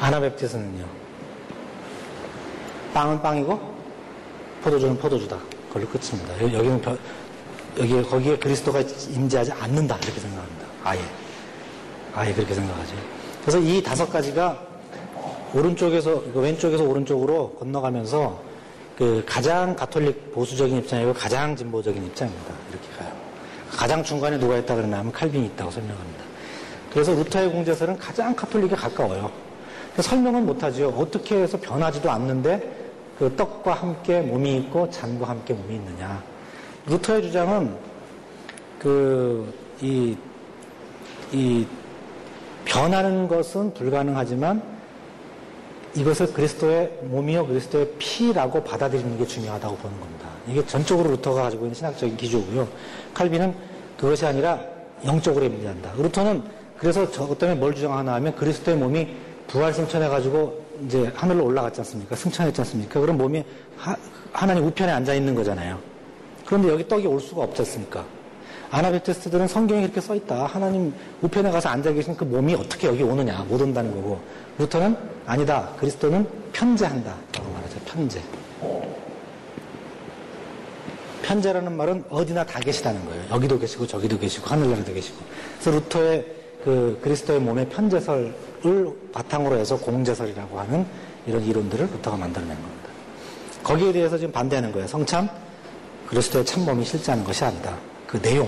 아나베프티스는요? 빵은 빵이고 포도주는 포도주다. 그걸로 끝입니다. 여기는 여기 거기에 그리스도가 임재하지 않는다 이렇게 생각합니다. 아예. 아예 그렇게 생각하죠. 그래서 이 다섯 가지가 오른쪽에서, 왼쪽에서 오른쪽으로 건너가면서 그 가장 가톨릭 보수적인 입장이고 가장 진보적인 입장입니다. 이렇게 가요. 가장 중간에 누가 있다 그러냐면 칼빈이 있다고 설명합니다. 그래서 루터의 공제설은 가장 가톨릭에 가까워요. 설명은 못하죠. 어떻게 해서 변하지도 않는데 그 떡과 함께 몸이 있고 잔과 함께 몸이 있느냐. 루터의 주장은 그, 이, 이 변하는 것은 불가능하지만 이것을 그리스도의 몸이요 그리스도의 피라고 받아들이는 게 중요하다고 보는 겁니다. 이게 전적으로 루터가 가지고 있는 신학적인 기조고요. 칼빈은 그것이 아니라 영적으로 임재한다. 루터는 그래서 저것 때문에 뭘 주장하나 하면 그리스도의 몸이 부활 승천해가지고 이제 하늘로 올라갔지 않습니까? 승천했지 않습니까? 그럼 몸이 하, 하나님 우편에 앉아 있는 거잖아요. 그런데 여기 떡이 올 수가 없지 않습니까? 아나베테스트들은 성경에 이렇게 써 있다. 하나님 우편에 가서 앉아 계신 그 몸이 어떻게 여기 오느냐. 못 온다는 거고. 루터는 아니다. 그리스도는 편재한다. 라고 말하죠. 편재. 편재라는 말은 어디나 다 계시다는 거예요. 여기도 계시고 저기도 계시고 하늘나라도 계시고. 그래서 루터의 그 그리스도의 몸의 편재설을 바탕으로 해서 공재설이라고 하는 이런 이론들을 루터가 만들어낸 겁니다. 거기에 대해서 지금 반대하는 거예요. 성참 그리스도의 참몸이 실제하는 것이 아니다. 그 내용.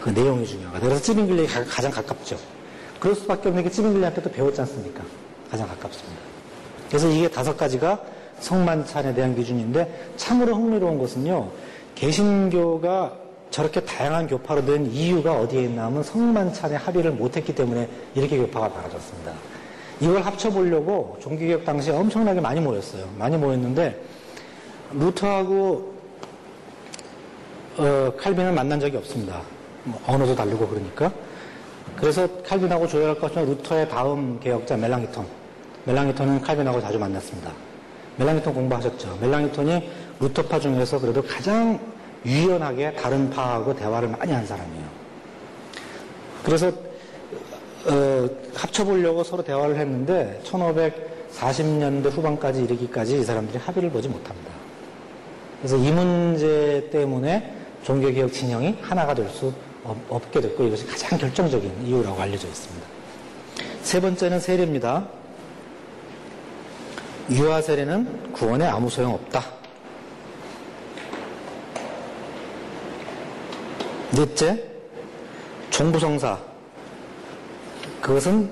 그 내용이 중요하다. 그래서 찌빙글리 가장 가깝죠. 그럴 수밖에 없는 게 찌빙글리한테도 배웠지 않습니까? 가장 가깝습니다. 그래서 이게 다섯 가지가 성만찬에 대한 기준인데 참으로 흥미로운 것은요. 개신교가 저렇게 다양한 교파로 된 이유가 어디에 있나 하면 성만찬에 합의를 못했기 때문에 이렇게 교파가 많아졌습니다. 이걸 합쳐보려고 종교개혁 당시에 엄청나게 많이 모였어요. 많이 모였는데 루터하고 어, 칼빈을 만난 적이 없습니다. 뭐 언어도 다르고 그러니까. 그래서 칼빈하고 조율할 것이면 루터의 다음 개혁자 멜랑기톤. 멜랑기톤은 칼빈하고 자주 만났습니다. 멜랑기톤 공부하셨죠. 멜랑기톤이 루터파 중에서 그래도 가장 유연하게 다른 파하고 대화를 많이 한 사람이에요. 그래서 어, 합쳐보려고 서로 대화를 했는데 1540년대 후반까지 이르기까지 이 사람들이 합의를 보지 못합니다. 그래서 이 문제 때문에 종교개혁 진영이 하나가 될 수 없게 됐고 이것이 가장 결정적인 이유라고 알려져 있습니다. 세 번째는 세례입니다. 유아 세례는 구원에 아무 소용 없다. 넷째, 종부성사. 그것은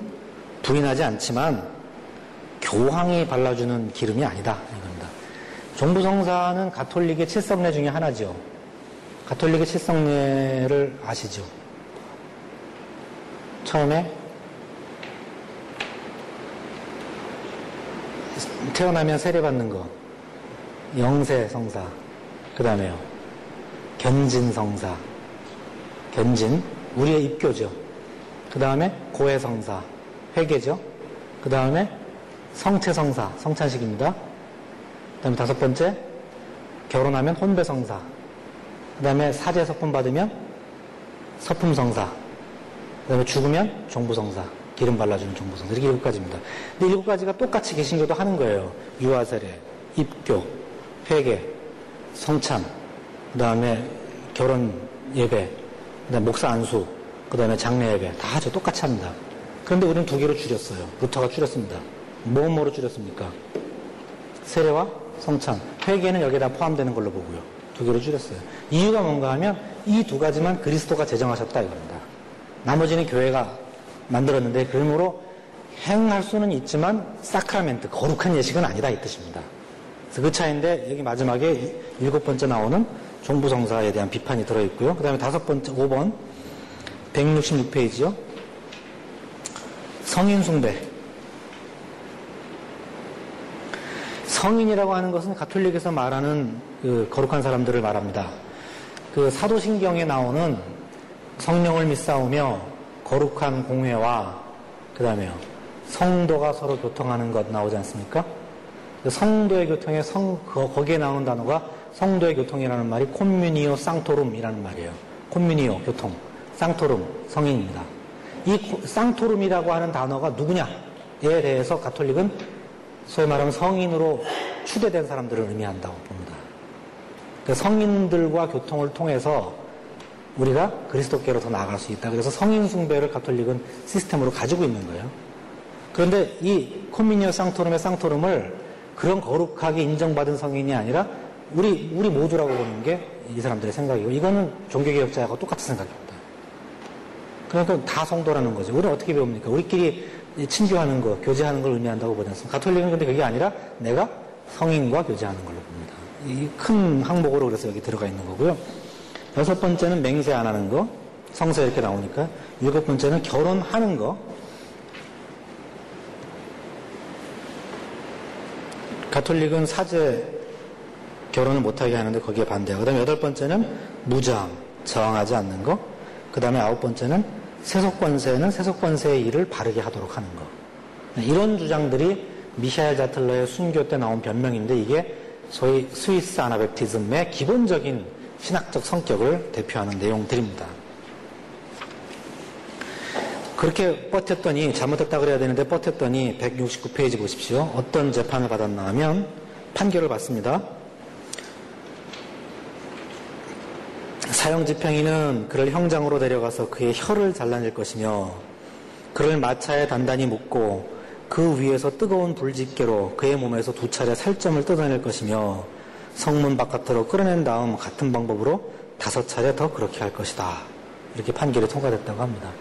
부인하지 않지만 교황이 발라주는 기름이 아니다. 종부성사는 가톨릭의 칠성례 중에 하나죠. 가톨릭의 칠성례를 아시죠? 처음에 태어나면 세례받는 거, 영세 성사, 그 다음에요, 견진 성사, 견진, 우리의 입교죠. 그 다음에 고해 성사, 회계죠. 그 다음에 성체 성사, 성찬식입니다. 그 다음에 다섯 번째, 결혼하면 혼배 성사, 그 다음에 사제 서품 받으면 서품성사. 그 다음에 죽으면 종부성사. 기름 발라주는 종부성사. 이렇게 일곱 가지입니다. 근데 일곱 가지가 똑같이 계신교도 하는 거예요. 유아세례, 입교, 회계, 성참, 그 다음에 결혼 예배, 그 다음에 목사 안수, 그 다음에 장례 예배. 다 하죠. 똑같이 합니다. 그런데 우리는 두 개로 줄였어요. 루터가 줄였습니다. 뭐, 뭐로 줄였습니까? 세례와 성참. 회계는 여기에 다 포함되는 걸로 보고요. 두 개로 줄였어요. 이유가 뭔가 하면 이 두 가지만 그리스도가 제정하셨다 이겁니다. 나머지는 교회가 만들었는데 그러므로 행할 수는 있지만 사크라멘트 거룩한 예식은 아니다 이 뜻입니다. 그래서 그 차이인데 여기 마지막에 일곱 번째 나오는 종부성사에 대한 비판이 들어 있고요. 그 다음에 다섯 번째 5번 166페이지요. 성인 숭배 성인이라고 하는 것은 가톨릭에서 말하는 그 거룩한 사람들을 말합니다. 그 사도신경에 나오는 성령을 믿사오며 거룩한 공회와 그 다음에요 성도가 서로 교통하는 것 나오지 않습니까? 그 성도의 교통에 성 거기에 나오는 단어가 성도의 교통이라는 말이 콤뮤니오 쌍토룸이라는 말이에요. 콤뮤니오 교통, 쌍토룸 성인입니다. 이 쌍토룸이라고 하는 단어가 누구냐에 대해서 가톨릭은 소위 말하면 성인으로 추대된 사람들을 의미한다고 봅니다. 그 성인들과 교통을 통해서 우리가 그리스도께로 더 나아갈 수 있다. 그래서 성인 숭배를 가톨릭은 시스템으로 가지고 있는 거예요. 그런데 이 코미니오 쌍토름의 쌍토름을 그런 거룩하게 인정받은 성인이 아니라 우리 우리 모두라고 보는 게 이 사람들의 생각이고 이거는 종교개혁자하고 똑같은 생각입니다. 그러니까 다 성도라는 거죠. 우리는 어떻게 배웁니까? 우리끼리 친교하는 거, 교제하는 걸 의미한다고 보지 않습니까? 가톨릭은 근데 그게 아니라 내가 성인과 교제하는 걸로 봅니다. 이 큰 항목으로 그래서 여기 들어가 있는 거고요. 여섯 번째는 맹세 안 하는 거, 성서 이렇게 나오니까. 일곱 번째는 결혼하는 거. 가톨릭은 사제 결혼을 못하게 하는데 거기에 반대하고. 그 다음에 여덟 번째는 무저항, 저항하지 않는 거. 그 다음에 아홉 번째는 세속권세는 세속권세의 일을 바르게 하도록 하는 거. 이런 주장들이 미샤엘 자틀러의 순교 때 나온 변명인데 이게 소위 스위스 아나베티즘의 기본적인 신학적 성격을 대표하는 내용들입니다. 그렇게 버텼더니 잘못했다 그래야 되는데 버텼더니 169페이지 보십시오. 어떤 재판을 받았나 하면 판결을 받습니다. 사형집행인은 그를 형장으로 데려가서 그의 혀를 잘라낼 것이며 그를 마차에 단단히 묶고 그 위에서 뜨거운 불집게로 그의 몸에서 두 차례 살점을 뜯어낼 것이며 성문 바깥으로 끌어낸 다음 같은 방법으로 다섯 차례 더 그렇게 할 것이다. 이렇게 판결이 통과됐다고 합니다.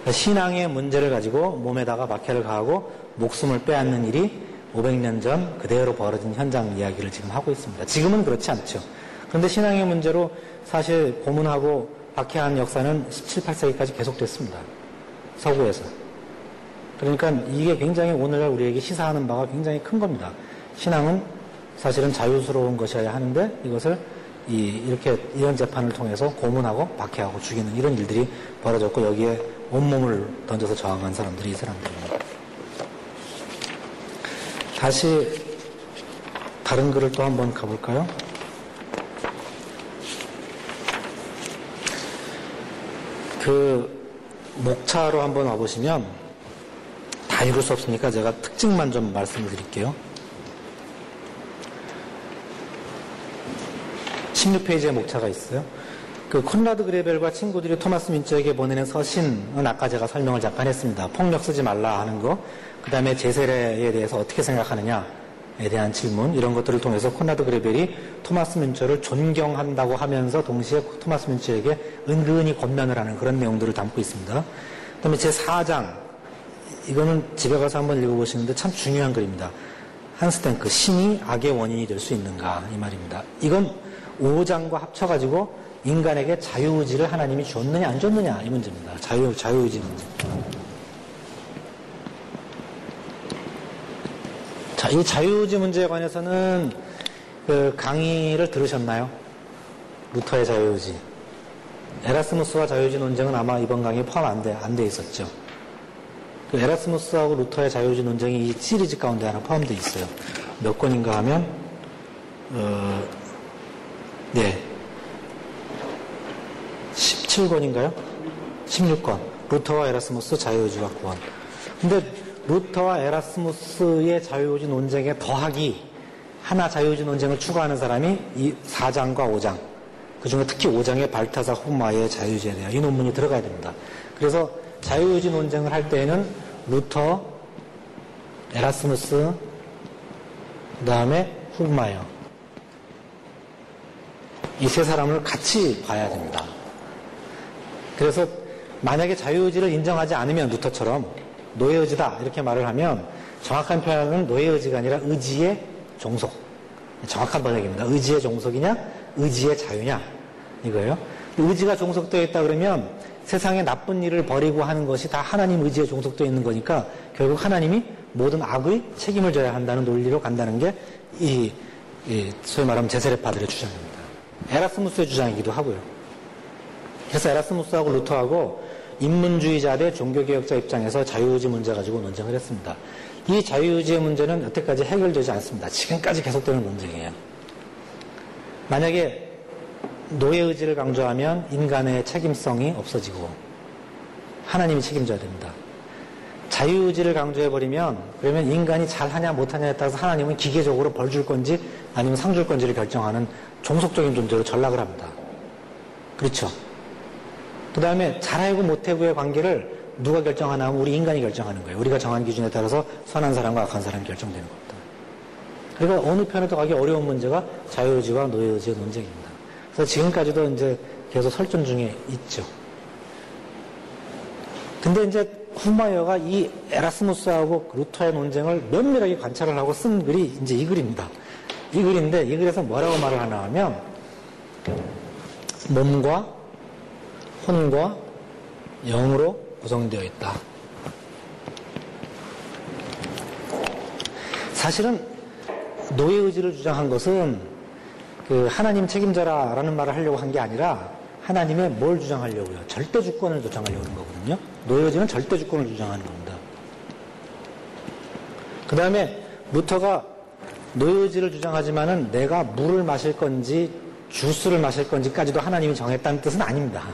그러니까 신앙의 문제를 가지고 몸에다가 박해를 가하고 목숨을 빼앗는 일이 500년 전 그대로 벌어진 현장 이야기를 지금 하고 있습니다. 지금은 그렇지 않죠. 그런데 신앙의 문제로 사실 고문하고 박해한 역사는 17, 8세기까지 계속됐습니다. 서구에서. 그러니까 이게 굉장히 오늘날 우리에게 시사하는 바가 굉장히 큰 겁니다. 신앙은 사실은 자유스러운 것이어야 하는데 이것을 이, 이렇게 이런 재판을 통해서 고문하고 박해하고 죽이는 이런 일들이 벌어졌고 여기에 온몸을 던져서 저항한 사람들이 이 사람들입니다. 다시 다른 글을 또 한번 가볼까요? 그 목차로 한번 와보시면 다 읽을 수 없으니까 제가 특징만 좀 말씀을 드릴게요. 16페이지에 목차가 있어요. 그 콘라드 그레벨과 친구들이 토마스 민처에게 보내는 서신은 아까 제가 설명을 잠깐 했습니다. 폭력 쓰지 말라 하는 거, 그 다음에 제세례에 대해서 어떻게 생각하느냐 에 대한 질문, 이런 것들을 통해서 콘라드 그레벨이 토마스 민처를 존경한다고 하면서 동시에 토마스 민처에게 은근히 권면을 하는 그런 내용들을 담고 있습니다. 그 다음에 제 4장, 이거는 집에 가서 한번 읽어보시는데 참 중요한 글입니다. 한스탱크, 신이 악의 원인이 될 수 있는가, 이 말입니다. 이건 5장과 합쳐가지고 인간에게 자유의지를 하나님이 줬느냐 안 줬느냐 이 문제입니다. 자유 자유의지 문제. 자, 이 자유의지 문제에 관해서는 그 강의를 들으셨나요? 루터의 자유의지. 에라스무스와 자유의지 논쟁은 아마 이번 강의에 포함 안 돼, 안 돼 있었죠. 그 에라스무스하고 루터의 자유의지 논쟁이 이 시리즈 가운데 하나 포함되어 있어요. 몇 권인가 하면, 어, 네. 17권인가요? 16권. 루터와 에라스무스 자유의지와 구원. 근데 루터와 에라스무스의 자유의지 논쟁에 더하기 하나 자유의지 논쟁을 추구하는 사람이 이 4장과 5장. 그 중에 특히 5장의 발타사 후마이어의 자유의지에 대한 이 논문이 들어가야 됩니다. 그래서 자유의지 논쟁을 할 때에는 루터, 에라스무스, 그 다음에 후마이어. 이 세 사람을 같이 봐야 됩니다. 그래서 만약에 자유의지를 인정하지 않으면 루터처럼 노예 의지다 이렇게 말을 하면 정확한 표현은 노예 의지가 아니라 의지의 종속. 정확한 번역입니다. 의지의 종속이냐, 의지의 자유냐 이거예요. 의지가 종속되어 있다 그러면 세상에 나쁜 일을 벌이고 하는 것이 다 하나님 의지에 종속되어 있는 거니까 결국 하나님이 모든 악의 책임을 져야 한다는 논리로 간다는 게 이, 이 소위 말하면 재세례파들의 주장입니다. 에라스무스의 주장이기도 하고요. 그래서 에라스무스하고 루터하고 인문주의자 대 종교개혁자 입장에서 자유의지 문제 가지고 논쟁을 했습니다. 이 자유의지의 문제는 여태까지 해결되지 않습니다. 지금까지 계속되는 논쟁이에요. 만약에 노예의지를 강조하면 인간의 책임성이 없어지고 하나님이 책임져야 됩니다. 자유의지를 강조해버리면 그러면 인간이 잘하냐 못하냐에 따라서 하나님은 기계적으로 벌 줄 건지 아니면 상 줄 건지를 결정하는 종속적인 존재로 전락을 합니다. 그렇죠? 그 다음에 잘하고 못하고의 관계를 누가 결정하나 하면 우리 인간이 결정하는 거예요. 우리가 정한 기준에 따라서 선한 사람과 악한 사람이 결정되는 겁니다. 그러니까 어느 편에도 가기 어려운 문제가 자유의지와 노예의지의 논쟁입니다. 그래서 지금까지도 이제 계속 설전 중에 있죠. 근데 이제 후마이어가 이 에라스무스하고 루터의 논쟁을 면밀하게 관찰을 하고 쓴 글이 이제 이 글입니다. 이 글인데 이 글에서 뭐라고 말을 하나 하면 몸과 혼과 영으로 구성되어 있다. 사실은 노예 의지를 주장한 것은 그 하나님 책임져라라는 말을 하려고 한 게 아니라 하나님의 뭘 주장하려고요? 절대 주권을 주장하려고 하는 거거든요. 노예지는 절대 주권을 주장하는 겁니다. 그 다음에 루터가 노예지를 주장하지만은 내가 물을 마실 건지 주스를 마실 건지까지도 하나님이 정했다는 뜻은 아닙니다.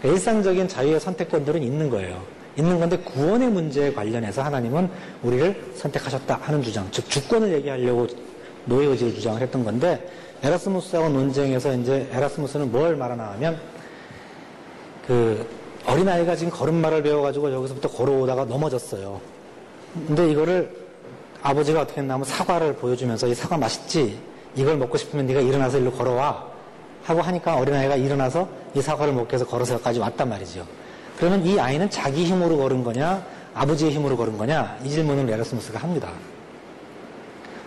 그러니까 일상적인 자유의 선택권들은 있는 거예요. 있는 건데 구원의 문제에 관련해서 하나님은 우리를 선택하셨다 하는 주장, 즉 주권을 얘기하려고 노예 의지를 주장을 했던 건데 에라스무스하고 논쟁에서 이제 에라스무스는 뭘 말하나 하면 그 어린아이가 지금 걸음마를 배워가지고 여기서부터 걸어오다가 넘어졌어요. 근데 이거를 아버지가 어떻게 했나 하면 사과를 보여주면서 이 사과 맛있지? 이걸 먹고 싶으면 네가 일어나서 일로 걸어와. 하고 하니까 어린아이가 일어나서 이 사과를 먹기 위해서 걸어서 여기까지 왔단 말이죠. 그러면 이 아이는 자기 힘으로 걸은 거냐, 아버지의 힘으로 걸은 거냐, 이 질문을 에라스무스가 합니다.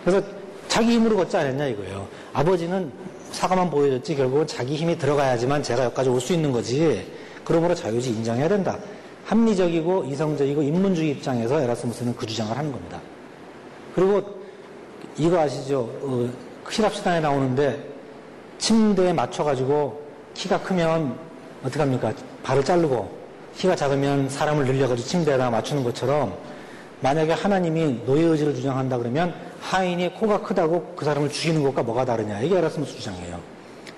그래서 자기 힘으로 걷지 않았냐 이거예요. 아버지는 사과만 보여줬지 결국은 자기 힘이 들어가야지만 제가 여기까지 올 수 있는 거지. 그러므로 자유의지 인정해야 된다. 합리적이고 이성적이고 인문주의 입장에서 에라스무스는 그 주장을 하는 겁니다. 그리고 이거 아시죠? 어, 희랍 신화에 나오는데 침대에 맞춰가지고 키가 크면 어떡합니까? 발을 자르고 키가 작으면 사람을 늘려가지고 침대에다 맞추는 것처럼 만약에 하나님이 노예 의지를 주장한다 그러면 하인이 코가 크다고 그 사람을 죽이는 것과 뭐가 다르냐 이게 에라스무스 주장이에요.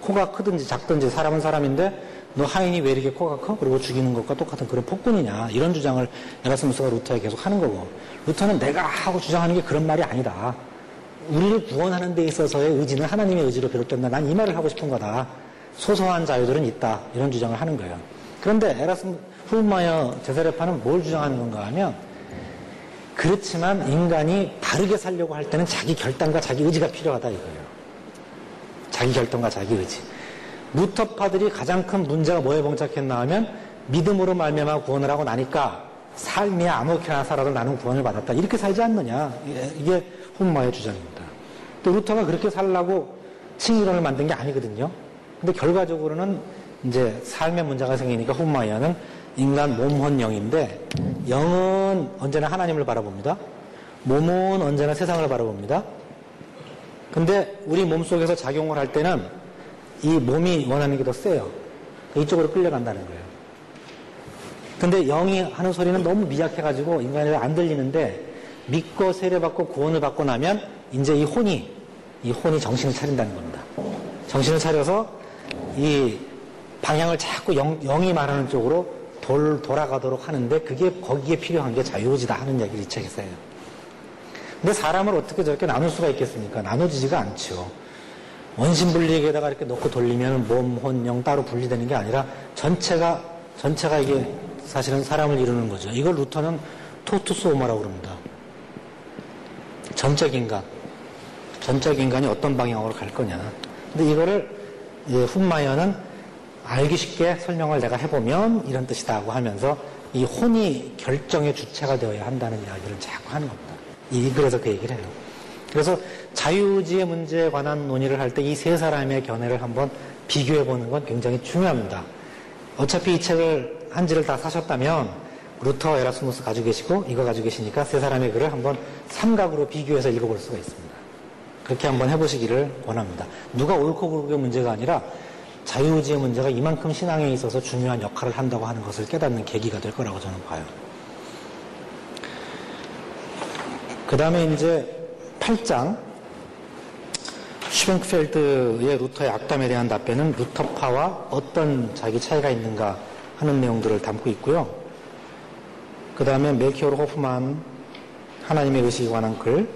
코가 크든지 작든지 사람은 사람인데 너 하인이 왜 이렇게 코가 커? 그리고 죽이는 것과 똑같은 그런 폭군이냐 이런 주장을 에라스무스가 루터에 계속 하는 거고 루터는 내가 하고 주장하는 게 그런 말이 아니다. 우리를 구원하는 데 있어서의 의지는 하나님의 의지로 비롯된다. 난 이 말을 하고 싶은 거다. 소소한 자유들은 있다. 이런 주장을 하는 거예요. 그런데 에라스무 훌마이어 제사레파는 뭘 주장하는 건가 하면 그렇지만 인간이 바르게 살려고 할 때는 자기 결단과 자기 의지가 필요하다 이거예요. 자기 결단과 자기 의지. 무터파들이 가장 큰 문제가 뭐에 봉착했나 하면 믿음으로 말미암아 구원을 하고 나니까 삶이 아무렇게나 살아도 나는 구원을 받았다. 이렇게 살지 않느냐. 이게 훈마의 주장입니다. 또 루터가 그렇게 살라고 칭의론을 만든 게 아니거든요. 근데 결과적으로는 이제 삶의 문제가 생기니까 훈마이어는 인간 몸혼 영인데 영은 언제나 하나님을 바라봅니다. 몸은 언제나 세상을 바라봅니다. 근데 우리 몸 속에서 작용을 할 때는 이 몸이 원하는 게 더 세요. 이쪽으로 끌려간다는 거예요. 근데 영이 하는 소리는 너무 미약해가지고 인간이 안 들리는데 믿고 세례받고 구원을 받고 나면 이제 이 혼이 이 혼이 정신을 차린다는 겁니다. 정신을 차려서 이 방향을 자꾸 영, 영이 말하는 쪽으로 돌, 돌아가도록 하는데 그게 거기에 필요한 게 자유의지다 하는 얘기를 이 책에서 해요. 근데 사람을 어떻게 저렇게 나눌 수가 있겠습니까? 나눠지지가 않죠. 원심분리에다가 이렇게 놓고 돌리면 몸, 혼, 영 따로 분리되는 게 아니라 전체가, 전체가 이게 사실은 사람을 이루는 거죠. 이걸 루터는 토투스 오마라고 그럽니다. 전적 인간. 전적 인간이 어떤 방향으로 갈 거냐. 근데 이거를 이제 훈마이어는 알기 쉽게 설명을 내가 해보면 이런 뜻이다고 하면서 이 혼이 결정의 주체가 되어야 한다는 이야기를 자꾸 하는 겁니다. 이, 그래서 그 얘기를 해요. 그래서 자유의지의 문제에 관한 논의를 할 때 이 세 사람의 견해를 한번 비교해 보는 건 굉장히 중요합니다. 어차피 이 책을 한 질을 다 사셨다면 루터, 에라스무스 가지고 계시고 이거 가지고 계시니까 세 사람의 글을 한번 삼각으로 비교해서 읽어볼 수가 있습니다. 그렇게 한번 해보시기를 원합니다. 누가 옳고 그르의 문제가 아니라 자유의지의 문제가 이만큼 신앙에 있어서 중요한 역할을 한다고 하는 것을 깨닫는 계기가 될 거라고 저는 봐요. 그 다음에 이제 8장 슈벵크펠트의 루터의 악담에 대한 답변은 루터파와 어떤 자기 차이가 있는가 하는 내용들을 담고 있고요. 그 다음에 멜키오르 호프만 하나님의 의식에 관한 글,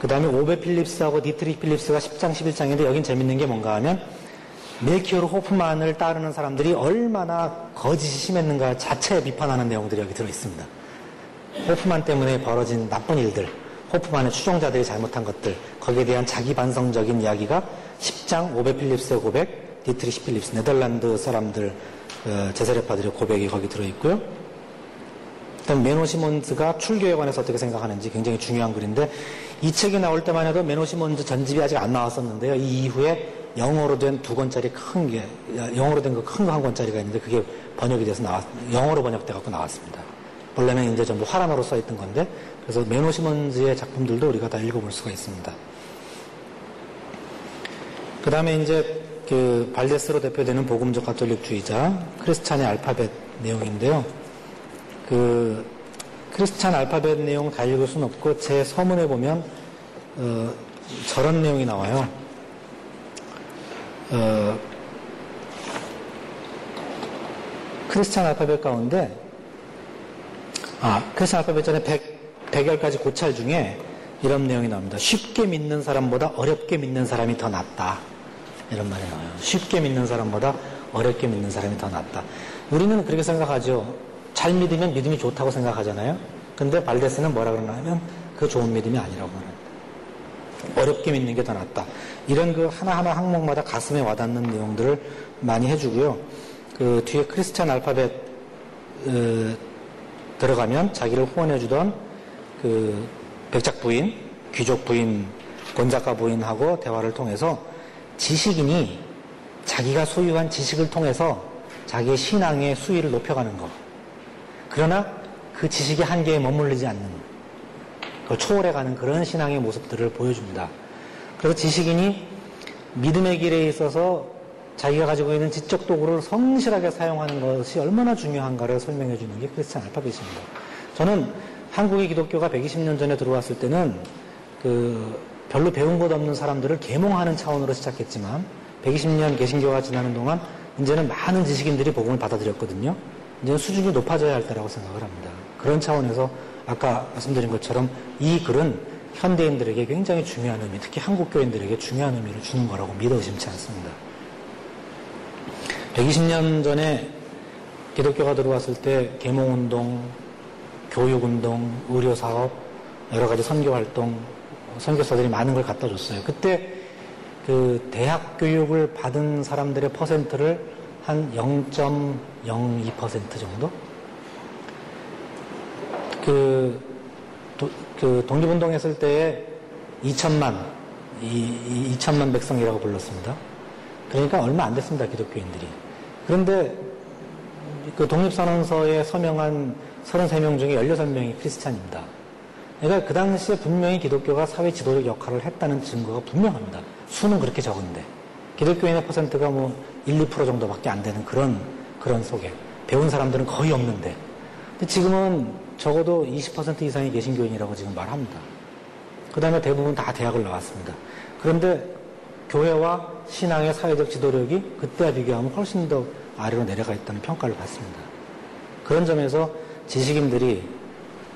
그 다음에 오베 필립스하고 디트리히 필립스가 10장, 11장인데 여긴 재밌는 게 뭔가 하면 멜키오르 호프만을 따르는 사람들이 얼마나 거짓이 심했는가 자체에 비판하는 내용들이 여기 들어 있습니다. 호프만 때문에 벌어진 나쁜 일들, 호프만의 추종자들이 잘못한 것들, 거기에 대한 자기 반성적인 이야기가 10장 오베 필립스의 고백, 디트리히 필립스, 네덜란드 사람들, 어, 재세례파들의 고백이 거기 들어있고요. 일단 메노 시몬즈가 출교에 관해서 어떻게 생각하는지 굉장히 중요한 글인데 이 책이 나올 때만 해도 메노 시몬즈 전집이 아직 안 나왔었는데요. 이 이후에 영어로 된 두 권짜리 큰 게, 영어로 된 거 큰 거 한 권짜리가 있는데 그게 번역이 돼서 나왔, 영어로 번역돼 갖고 나왔습니다. 원래는 이제 전부 화란어로 써 있던 건데 그래서 메노 시먼즈의 작품들도 우리가 다 읽어볼 수가 있습니다. 그 다음에 이제 그 발데스로 대표되는 복음적 가톨릭주의자 크리스찬의 알파벳 내용인데요. 그 크리스찬 알파벳 내용 다 읽을 수는 없고 제 서문에 보면 어, 저런 내용이 나와요. 어, 크리스찬 알파벳 가운데 아 크리스찬 알파벳 전에 100, 100열까지 고찰 중에 이런 내용이 나옵니다. 쉽게 믿는 사람보다 어렵게 믿는 사람이 더 낫다. 이런 말이 나와요. 쉽게 믿는 사람보다 어렵게 믿는 사람이 더 낫다. 우리는 그렇게 생각하죠. 잘 믿으면 믿음이 좋다고 생각하잖아요. 근데 발데스는 뭐라 그러나 하면 그 좋은 믿음이 아니라고 말합니다. 어렵게 믿는 게 더 낫다. 이런 그 하나하나 항목마다 가슴에 와닿는 내용들을 많이 해주고요. 그 뒤에 크리스찬 알파벳 어, 들어가면 자기를 후원해주던 그 백작 부인, 귀족 부인, 권작가 부인하고 대화를 통해서 지식인이 자기가 소유한 지식을 통해서 자기의 신앙의 수위를 높여가는 것. 그러나 그 지식의 한계에 머물르지 않는, 그걸 초월해가는 그런 신앙의 모습들을 보여줍니다. 그래서 지식인이 믿음의 길에 있어서 자기가 가지고 있는 지적 도구를 성실하게 사용하는 것이 얼마나 중요한가를 설명해 주는 게 크리스찬 알파벳입니다. 저는 한국의 기독교가 120년 전에 들어왔을 때는 그 별로 배운 것 없는 사람들을 계몽하는 차원으로 시작했지만 120년 개신교가 지나는 동안 이제는 많은 지식인들이 복음을 받아들였거든요. 이제는 수준이 높아져야 할 때라고 생각을 합니다. 그런 차원에서 아까 말씀드린 것처럼 이 글은 현대인들에게 굉장히 중요한 의미, 특히 한국 교인들에게 중요한 의미를 주는 거라고 믿어 의심치 않습니다. 120년 전에 기독교가 들어왔을 때 계몽운동, 교육운동, 의료사업, 여러 가지 선교활동, 선교사들이 많은 걸 갖다 줬어요. 그때 그 대학 교육을 받은 사람들의 퍼센트를 한 0.02% 정도? 그, 도, 그 독립운동 했을 때에 2천만, 이, 이 2천만 백성이라고 불렀습니다. 그러니까 얼마 안 됐습니다, 기독교인들이. 그런데 그 독립선언서에 서명한 33명 중에 16명이 크리스찬입니다. 그러니까 그 당시에 분명히 기독교가 사회 지도력 역할을 했다는 증거가 분명합니다. 수는 그렇게 적은데. 기독교인의 퍼센트가 뭐 1, 2% 정도밖에 안 되는 그런, 그런 속에. 배운 사람들은 거의 없는데. 지금은 적어도 20% 이상이 개신교인이라고 지금 말합니다. 그 다음에 대부분 다 대학을 나왔습니다. 그런데 교회와 신앙의 사회적 지도력이 그때와 비교하면 훨씬 더 아래로 내려가 있다는 평가를 받습니다. 그런 점에서 지식인들이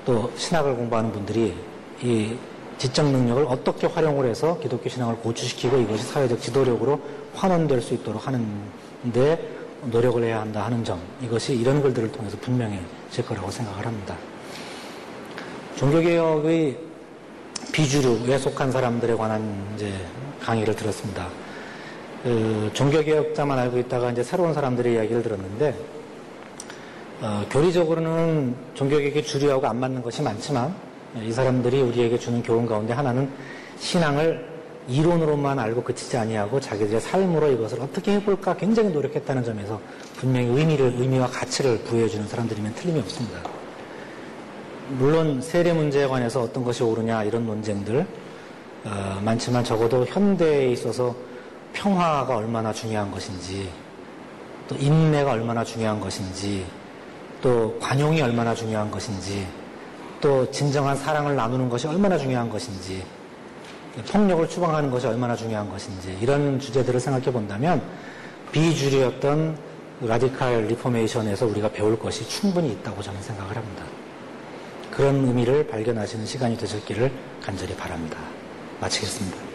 또 신학을 공부하는 분들이 이 지적 능력을 어떻게 활용을 해서 기독교 신앙을 고취시키고 이것이 사회적 지도력으로 환원될 수 있도록 하는데 노력을 해야 한다 하는 점 이것이 이런 글들을 통해서 분명해질 거라고 생각을 합니다. 종교개혁의 비주류에 속한 사람들에 관한 이제 강의를 들었습니다. 그 종교개혁자만 알고 있다가 이제 새로운 사람들의 이야기를 들었는데 어, 교리적으로는 종교개혁의 주류하고 안 맞는 것이 많지만 이 사람들이 우리에게 주는 교훈 가운데 하나는 신앙을 이론으로만 알고 그치지 아니하고 자기들의 삶으로 이것을 어떻게 해볼까 굉장히 노력했다는 점에서 분명히 의미를 의미와 가치를 부여해주는 사람들이면 틀림이 없습니다. 물론 세례 문제에 관해서 어떤 것이 옳으냐 이런 논쟁들 어, 많지만 적어도 현대에 있어서 평화가 얼마나 중요한 것인지 또 인내가 얼마나 중요한 것인지 또 관용이 얼마나 중요한 것인지 또 진정한 사랑을 나누는 것이 얼마나 중요한 것인지 폭력을 추방하는 것이 얼마나 중요한 것인지 이런 주제들을 생각해 본다면 비주류였던 라디칼 리포메이션에서 우리가 배울 것이 충분히 있다고 저는 생각을 합니다. 그런 의미를 발견하시는 시간이 되셨기를 간절히 바랍니다. 마치겠습니다.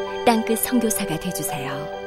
땅끝 성교사가 되주세요